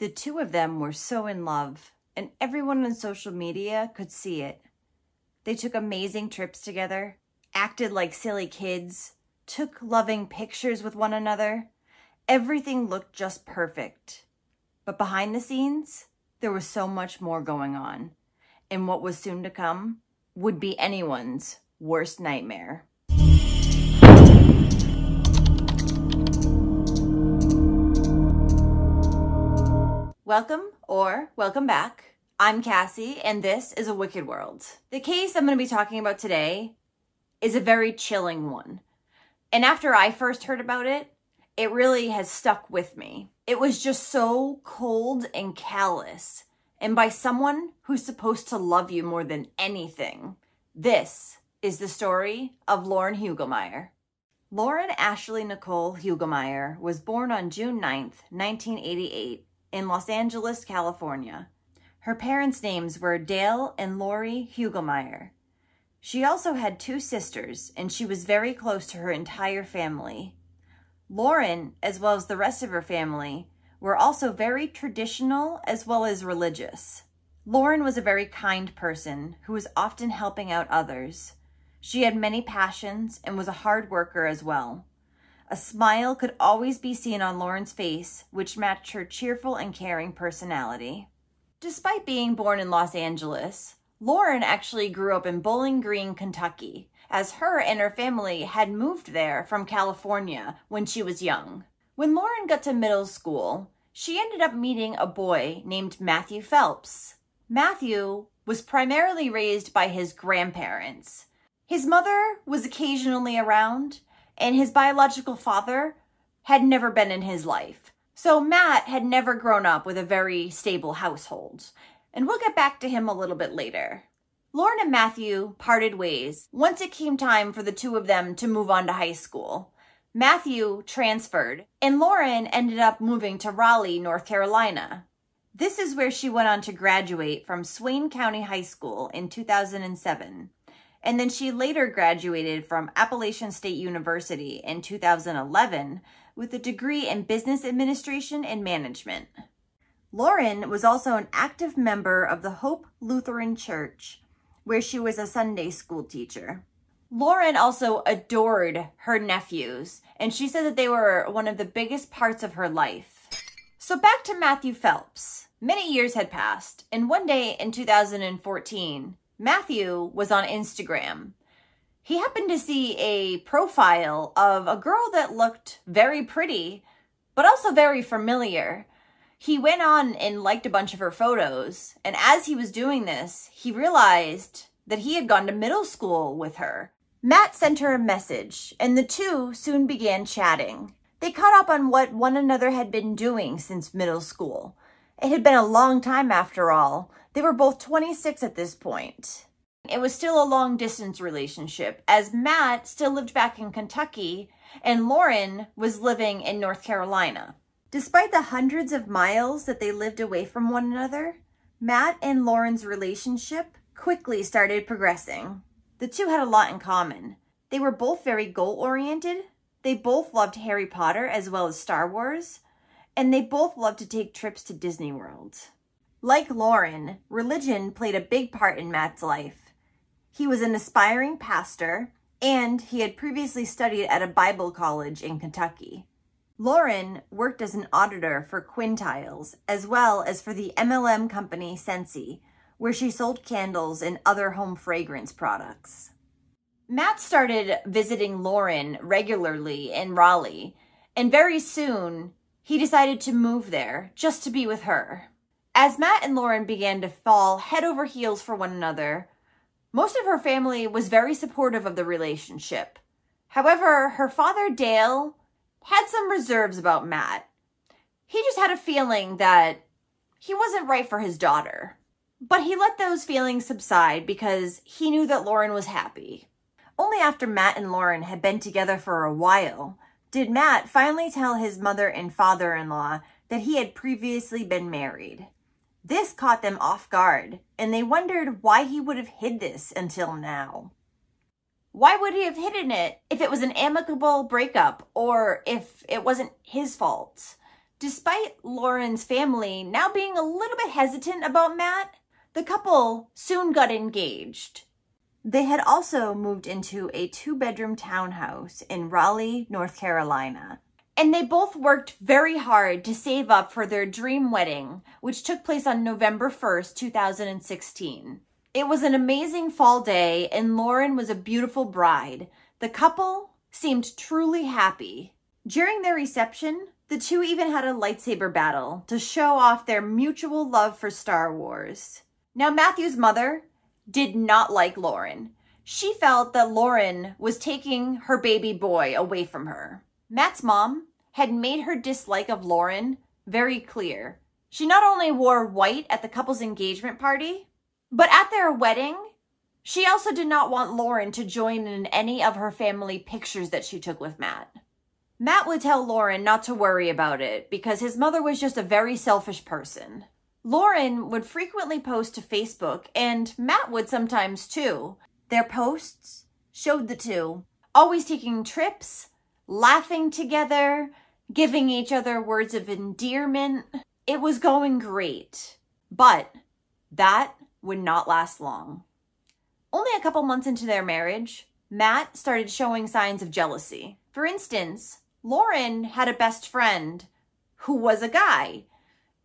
The two of them were so in love, and everyone on social media could see it. They took amazing trips together, acted like silly kids, took loving pictures with one another. Everything looked just perfect. But behind the scenes, there was so much more going on. And what was soon to come would be anyone's worst nightmare. Welcome or welcome back. I'm Cassie, and this is A Wicked World. The case I'm going to be talking about today is a very chilling one. And after I first heard about it, it really has stuck with me. It was just so cold and callous, and by someone who's supposed to love you more than anything. This is the story of Lauren Hugelmaier. Lauren Ashley Nicole Hugelmaier was born on June 9th, 1988 in Los Angeles, California. Her parents' names were Dale and Lori Hugelmaier. She also had two sisters, and she was very close to her entire family. Lauren, as well as the rest of her family, were also very traditional as well as religious. Lauren was a very kind person who was often helping out others. She had many passions and was a hard worker as well. A smile could always be seen on Lauren's face, which matched her cheerful and caring personality. Despite being born in Los Angeles, Lauren actually grew up in Bowling Green, Kentucky, as her and her family had moved there from California when she was young. When Lauren got to middle school, she ended up meeting a boy named Matthew Phelps. Matthew was primarily raised by his grandparents. His mother was occasionally around, and his biological father had never been in his life. So Matt had never grown up with a very stable household. And we'll get back to him a little bit later. Lauren and Matthew parted ways once it came time for the two of them to move on to high school. Matthew transferred, and Lauren ended up moving to Raleigh, North Carolina. This is where she went on to graduate from Swain County High School in 2007 and then she later graduated from Appalachian State University in 2011 with a degree in business administration and management. Lauren was also an active member of the Hope Lutheran Church, where she was a Sunday school teacher. Lauren also adored her nephews, and she said that they were one of the biggest parts of her life. So back to Matthew Phelps. Many years had passed, and one day in 2014, Matthew was on Instagram. He happened to see a profile of a girl that looked very pretty, but also very familiar. He went on and liked a bunch of her photos, and as he was doing this, he realized that he had gone to middle school with her. Matt sent her a message, and the two soon began chatting. They caught up on what one another had been doing since middle school. It had been a long time after all, they were both 26 at this point. It was still a long distance relationship as Matt still lived back in Kentucky and Lauren was living in North Carolina. Despite the hundreds of miles that they lived away from one another, Matt and Lauren's relationship quickly started progressing. The two had a lot in common. They were both very goal oriented. They both loved Harry Potter as well as Star Wars. And they both loved to take trips to Disney World. Like Lauren, religion played a big part in Matt's life. He was an aspiring pastor, and he had previously studied at a Bible college in Kentucky. Lauren worked as an auditor for Quintiles, as well as for the MLM company Scentsy, where she sold candles and other home fragrance products. Matt started visiting Lauren regularly in Raleigh, and very soon he decided to move there just to be with her. As Matt and Lauren began to fall head over heels for one another, most of her family was very supportive of the relationship. However, her father, Dale, had some reserves about Matt. He just had a feeling that he wasn't right for his daughter. But he let those feelings subside because he knew that Lauren was happy. Only after Matt and Lauren had been together for a while did Matt finally tell his mother and father in law that he had previously been married. This caught them off guard, and they wondered why he would have hid this until now. Why would he have hidden it if it was an amicable breakup or if it wasn't his fault? Despite Lauren's family now being a little bit hesitant about Matt, the couple soon got engaged. They had also moved into a two bedroom townhouse in Raleigh, North Carolina. And they both worked very hard to save up for their dream wedding, which took place on November 1st, 2016. It was an amazing fall day, and Lauren was a beautiful bride. The couple seemed truly happy. During their reception, the two even had a lightsaber battle to show off their mutual love for Star Wars. Now, Matthew's mother did not like Lauren. She felt that Lauren was taking her baby boy away from her. Matt's mom had made her dislike of Lauren very clear. She not only wore white at the couple's engagement party, but at their wedding, she also did not want Lauren to join in any of her family pictures that she took with Matt. Matt would tell Lauren not to worry about it because his mother was just a very selfish person. Lauren would frequently post to Facebook, and Matt would sometimes too. Their posts showed the two always taking trips, laughing together, giving each other words of endearment. It was going great. But that would not last long. Only a couple months into their marriage, Matt started showing signs of jealousy. For instance, Lauren had a best friend who was a guy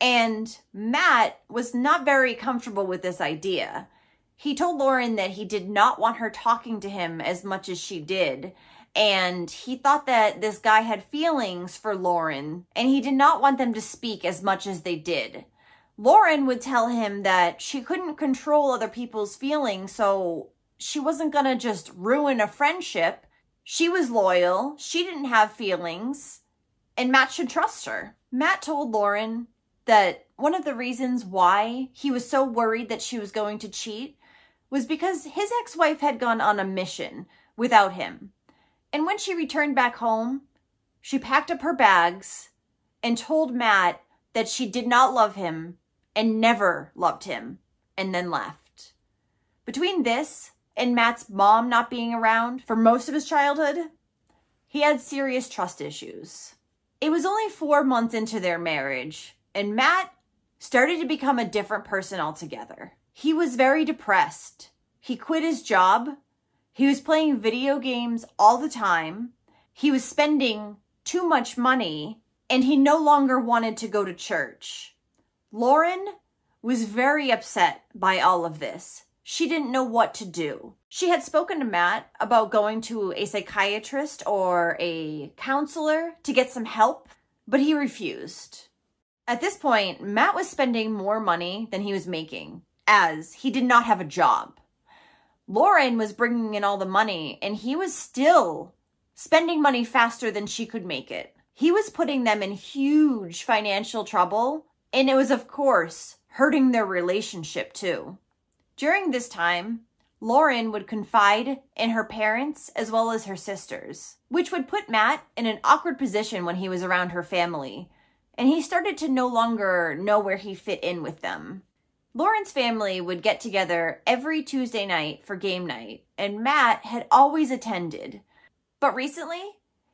and Matt was not very comfortable with this idea. He told Lauren that he did not want her talking to him as much as she did. And he thought that this guy had feelings for Lauren, and he did not want them to speak as much as they did. Lauren would tell him that she couldn't control other people's feelings, so she wasn't gonna just ruin a friendship. She was loyal, she didn't have feelings, and Matt should trust her. Matt told Lauren that one of the reasons why he was so worried that she was going to cheat was because his ex wife had gone on a mission without him. And when she returned back home, she packed up her bags and told Matt that she did not love him and never loved him, and then left. Between this and Matt's mom not being around for most of his childhood, he had serious trust issues. It was only four months into their marriage and Matt started to become a different person altogether. He was very depressed. He quit his job. He was playing video games all the time. He was spending too much money and he no longer wanted to go to church. Lauren was very upset by all of this. She didn't know what to do. She had spoken to Matt about going to a psychiatrist or a counselor to get some help, but he refused. At this point, Matt was spending more money than he was making, as he did not have a job. Lauren was bringing in all the money, and he was still spending money faster than she could make it. He was putting them in huge financial trouble, and it was, of course, hurting their relationship too. During this time, Lauren would confide in her parents as well as her sisters, which would put Matt in an awkward position when he was around her family and he started to no longer know where he fit in with them. Lauren's family would get together every Tuesday night for game night, and Matt had always attended. But recently,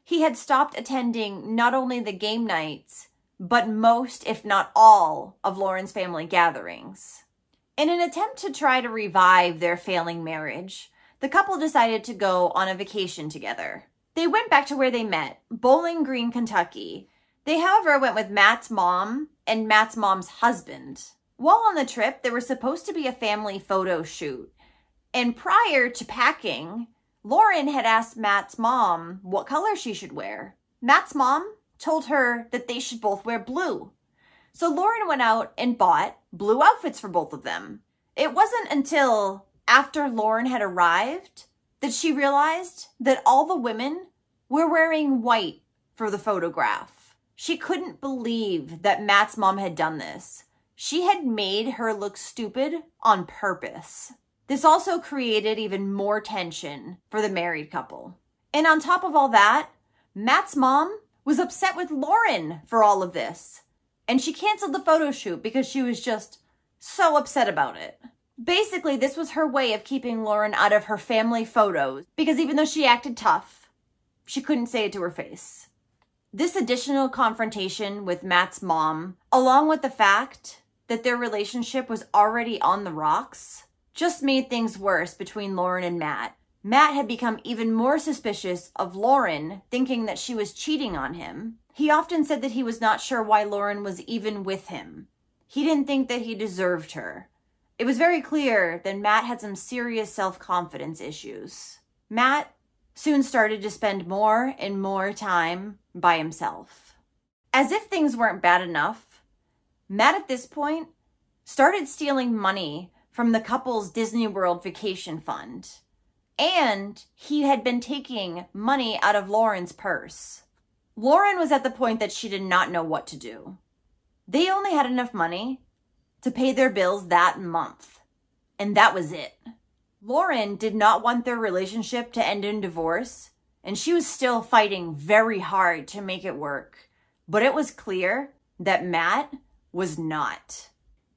he had stopped attending not only the game nights, but most, if not all, of Lauren's family gatherings. In an attempt to try to revive their failing marriage, the couple decided to go on a vacation together. They went back to where they met, Bowling Green, Kentucky, they, however, went with Matt's mom and Matt's mom's husband. While on the trip, there was supposed to be a family photo shoot. And prior to packing, Lauren had asked Matt's mom what color she should wear. Matt's mom told her that they should both wear blue. So Lauren went out and bought blue outfits for both of them. It wasn't until after Lauren had arrived that she realized that all the women were wearing white for the photograph. She couldn't believe that Matt's mom had done this. She had made her look stupid on purpose. This also created even more tension for the married couple. And on top of all that, Matt's mom was upset with Lauren for all of this. And she canceled the photo shoot because she was just so upset about it. Basically, this was her way of keeping Lauren out of her family photos because even though she acted tough, she couldn't say it to her face. This additional confrontation with Matt's mom, along with the fact that their relationship was already on the rocks, just made things worse between Lauren and Matt. Matt had become even more suspicious of Lauren, thinking that she was cheating on him. He often said that he was not sure why Lauren was even with him. He didn't think that he deserved her. It was very clear that Matt had some serious self confidence issues. Matt soon started to spend more and more time by himself. As if things weren't bad enough, Matt at this point started stealing money from the couple's Disney World vacation fund. And he had been taking money out of Lauren's purse. Lauren was at the point that she did not know what to do. They only had enough money to pay their bills that month, and that was it. Lauren did not want their relationship to end in divorce, and she was still fighting very hard to make it work. But it was clear that Matt was not.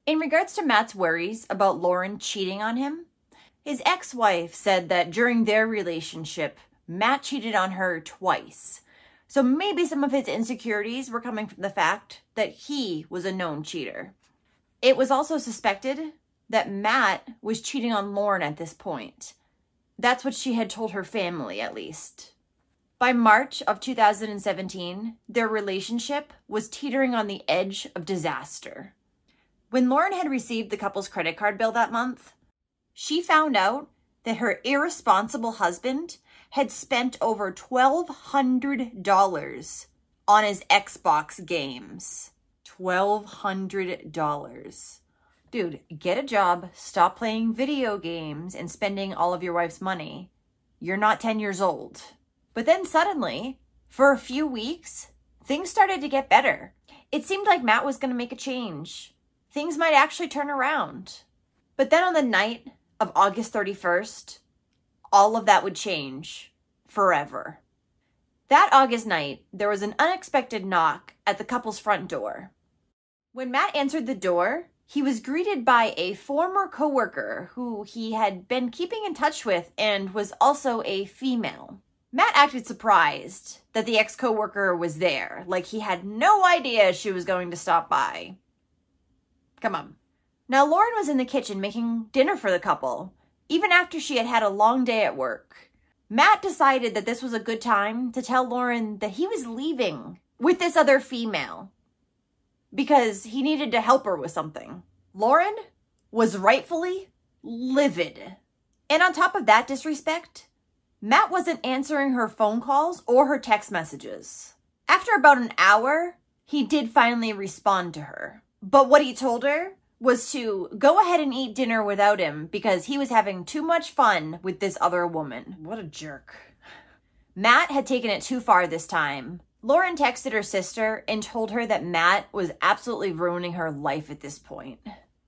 In regards to Matt's worries about Lauren cheating on him, his ex wife said that during their relationship, Matt cheated on her twice. So maybe some of his insecurities were coming from the fact that he was a known cheater. It was also suspected that Matt was cheating on Lauren at this point. That's what she had told her family, at least. By March of 2017, their relationship was teetering on the edge of disaster. When Lauren had received the couple's credit card bill that month, she found out that her irresponsible husband had spent over $1,200 on his Xbox games. $1,200. Dude, get a job, stop playing video games and spending all of your wife's money. You're not 10 years old. But then suddenly, for a few weeks, things started to get better. It seemed like Matt was going to make a change. Things might actually turn around. But then on the night of August 31st, all of that would change forever. That August night, there was an unexpected knock at the couple's front door. When Matt answered the door, he was greeted by a former coworker who he had been keeping in touch with and was also a female. Matt acted surprised that the ex coworker was there, like he had no idea she was going to stop by. Come on. Now, Lauren was in the kitchen making dinner for the couple, even after she had had a long day at work. Matt decided that this was a good time to tell Lauren that he was leaving with this other female because he needed to help her with something. Lauren was rightfully livid. And on top of that disrespect, Matt wasn't answering her phone calls or her text messages. After about an hour, he did finally respond to her. But what he told her was to go ahead and eat dinner without him because he was having too much fun with this other woman. What a jerk. Matt had taken it too far this time Lauren texted her sister and told her that Matt was absolutely ruining her life at this point.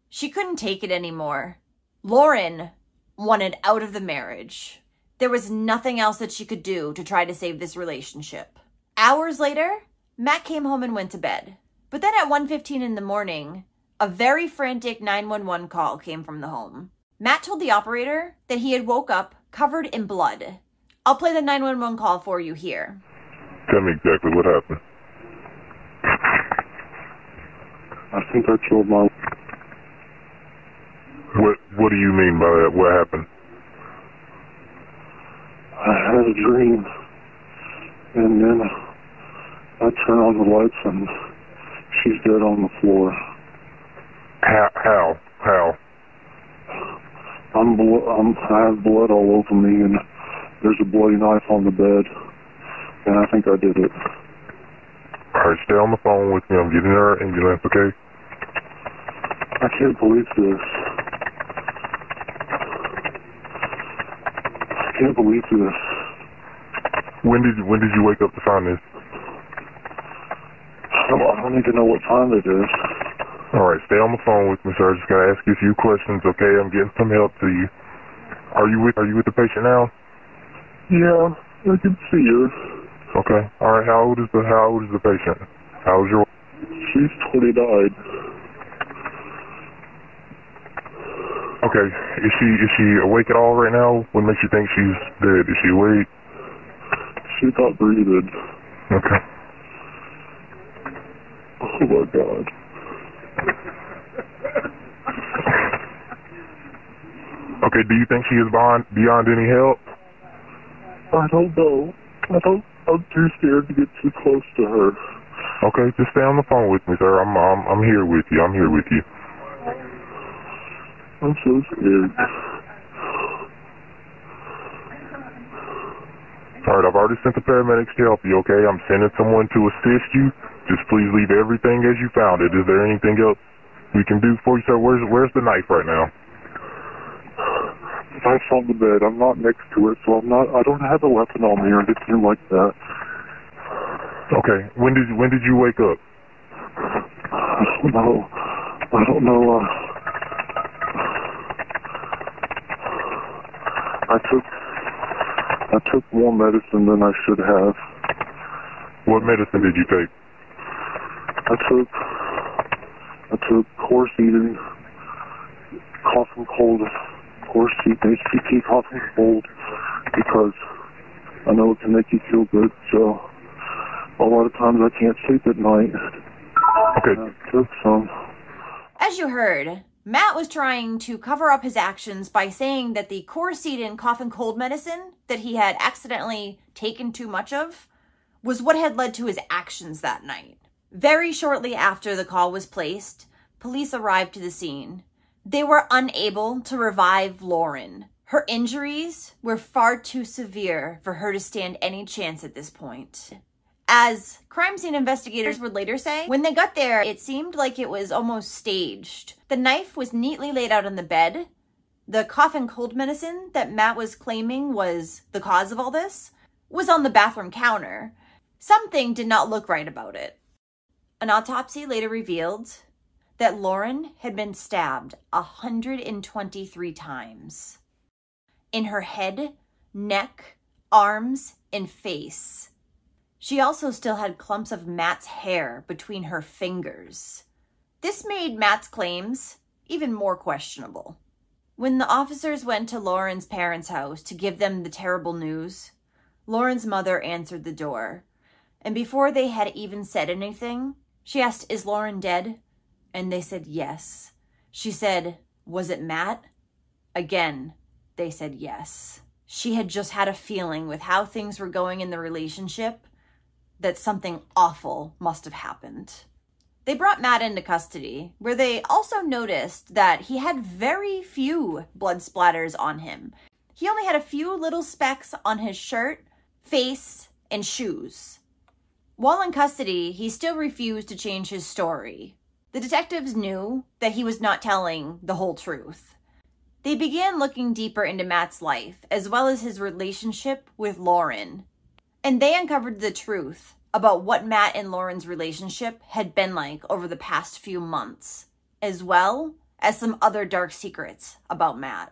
She couldn't take it anymore. Lauren wanted out of the marriage. There was nothing else that she could do to try to save this relationship. Hours later, Matt came home and went to bed. But then at 1:15 in the morning, a very frantic 911 call came from the home. Matt told the operator that he had woke up covered in blood. I'll play the 911 call for you here. Tell me exactly what happened. I think I killed my. What What do you mean by that? What happened? I had a dream, and then I turn on the lights and she's dead on the floor. How? How? How? I'm, blo- I'm I have blood all over me, and there's a bloody knife on the bed and I think I did it. Alright, stay on the phone with me. I'm getting her ambulance, okay? I can't believe this. I can't believe this. When did you, when did you wake up to find this? I don't, I don't even know what time it is. Alright, stay on the phone with me, sir. I just gotta ask you a few questions, okay? I'm getting some help to you. Are you with Are you with the patient now? Yeah, I can see her. Okay. All right. How old is the How old is the patient? How's your? She's 29. Okay. Is she Is she awake at all right now? What makes you think she's dead? Is she awake? She's not breathing. Okay. Oh my god. Okay, do you think she is beyond beyond any help? I don't know. I don't. I'm too scared to get too close to her. Okay, just stay on the phone with me, sir. I'm I'm I'm here with you. I'm here with you. I'm so scared. All right, I've already sent the paramedics to help you. Okay, I'm sending someone to assist you. Just please leave everything as you found it. Is there anything else we can do for you, sir? Where's Where's the knife right now? Knife's on the bed. I'm not next to it, so I'm not. I don't have a weapon on me or anything like that. Okay, when did when did you wake up? I don't know. I don't know. Uh, I took I took more medicine than I should have. What medicine did you take? I took I took Coricidin, cough and cold, Coricidin, HBP, cough and cold, because I know it can make you feel good. So a lot of times I can't sleep at night. Okay, And I took some. As you heard, Matt was trying to cover up his actions by saying that the Coricidin cough and cold medicine that he had accidentally taken too much of was what had led to his actions that night. Very shortly after the call was placed, police arrived to the scene. They were unable to revive Lauren. Her injuries were far too severe for her to stand any chance at this point. As crime scene investigators would later say, when they got there, it seemed like it was almost staged. The knife was neatly laid out on the bed. The cough and cold medicine that Matt was claiming was the cause of all this was on the bathroom counter. Something did not look right about it. An autopsy later revealed that Lauren had been stabbed 123 times in her head, neck, arms, and face. She also still had clumps of Matt's hair between her fingers. This made Matt's claims even more questionable. When the officers went to Lauren's parents' house to give them the terrible news, Lauren's mother answered the door. And before they had even said anything, she asked, Is Lauren dead? And they said yes. She said, Was it Matt? Again, they said yes. She had just had a feeling with how things were going in the relationship that something awful must have happened. They brought Matt into custody, where they also noticed that he had very few blood splatters on him. He only had a few little specks on his shirt, face, and shoes. While in custody, he still refused to change his story. The detectives knew that he was not telling the whole truth. They began looking deeper into Matt's life, as well as his relationship with Lauren, and they uncovered the truth about what Matt and Lauren's relationship had been like over the past few months, as well as some other dark secrets about Matt.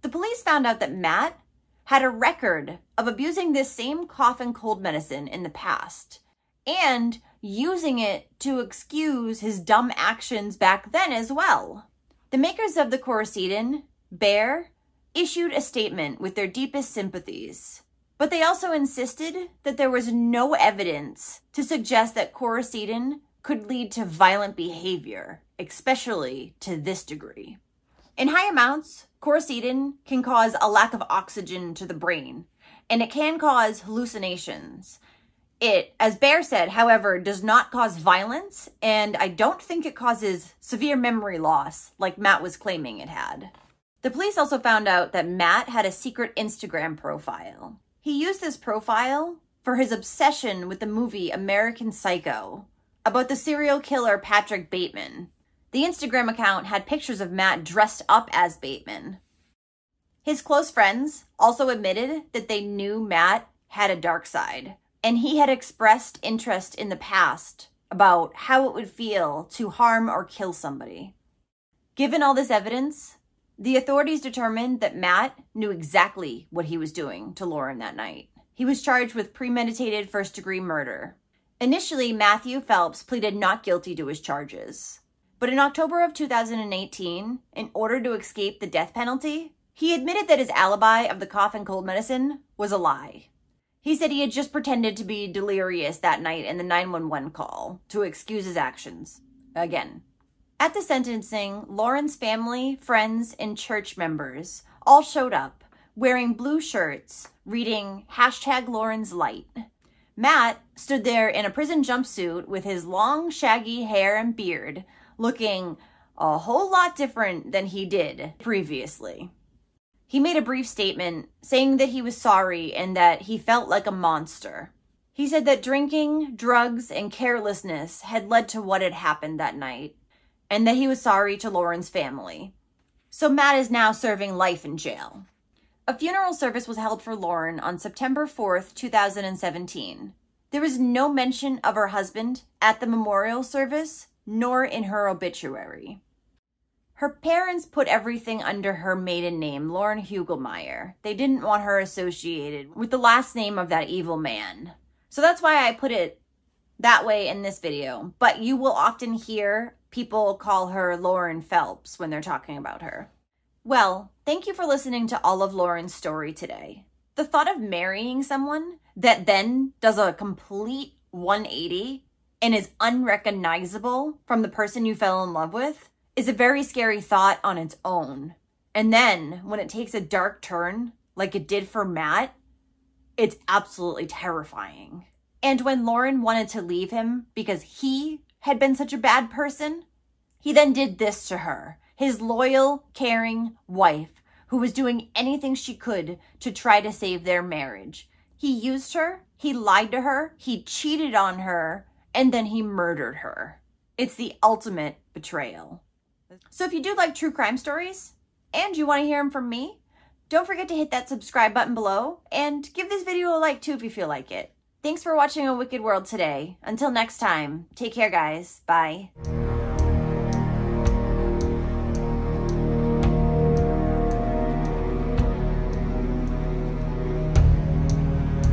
The police found out that Matt had a record of abusing this same cough and cold medicine in the past and using it to excuse his dumb actions back then as well. The makers of the Coricidin, Bayer, issued a statement with their deepest sympathies but they also insisted that there was no evidence to suggest that Coricidin could lead to violent behavior, especially to this degree. In high amounts, Coricidin can cause a lack of oxygen to the brain, and it can cause hallucinations. It, as Bayer said, however, does not cause violence, and I don't think it causes severe memory loss like Matt was claiming it had. The police also found out that Matt had a secret Instagram profile. He used this profile for his obsession with the movie American Psycho about the serial killer Patrick Bateman. The Instagram account had pictures of Matt dressed up as Bateman. His close friends also admitted that they knew Matt had a dark side, and he had expressed interest in the past about how it would feel to harm or kill somebody. Given all this evidence, the authorities determined that Matt knew exactly what he was doing to Lauren that night. He was charged with premeditated first degree murder. Initially, Matthew Phelps pleaded not guilty to his charges. But in October of 2018, in order to escape the death penalty, he admitted that his alibi of the cough and cold medicine was a lie. He said he had just pretended to be delirious that night in the 911 call to excuse his actions. Again. At the sentencing, Lauren's family, friends, and church members all showed up wearing blue shirts reading hashtag Lauren's Light. Matt stood there in a prison jumpsuit with his long, shaggy hair and beard, looking a whole lot different than he did previously. He made a brief statement saying that he was sorry and that he felt like a monster. He said that drinking, drugs, and carelessness had led to what had happened that night, and that he was sorry to Lauren's family. So Matt is now serving life in jail. A funeral service was held for Lauren on September 4th, 2017. There was no mention of her husband at the memorial service, nor in her obituary. Her parents put everything under her maiden name, Lauren Hugelmaier. They didn't want her associated with the last name of that evil man. So that's why I put it that way in this video. But you will often hear people call her Lauren Phelps when they're talking about her. Well, thank you for listening to all of Lauren's story today. The thought of marrying someone that then does a complete 180 and is unrecognizable from the person you fell in love with is a very scary thought on its own. And then when it takes a dark turn, like it did for Matt, it's absolutely terrifying. And when Lauren wanted to leave him because he had been such a bad person, he then did this to her, his loyal, caring wife, who was doing anything she could to try to save their marriage. He used her, he lied to her, he cheated on her, and then he murdered her. It's the ultimate betrayal. So if you do like true crime stories and you want to hear them from me, don't forget to hit that subscribe button below and give this video a like too if you feel like it. Thanks for watching A Wicked World today. Until next time, take care guys. Bye.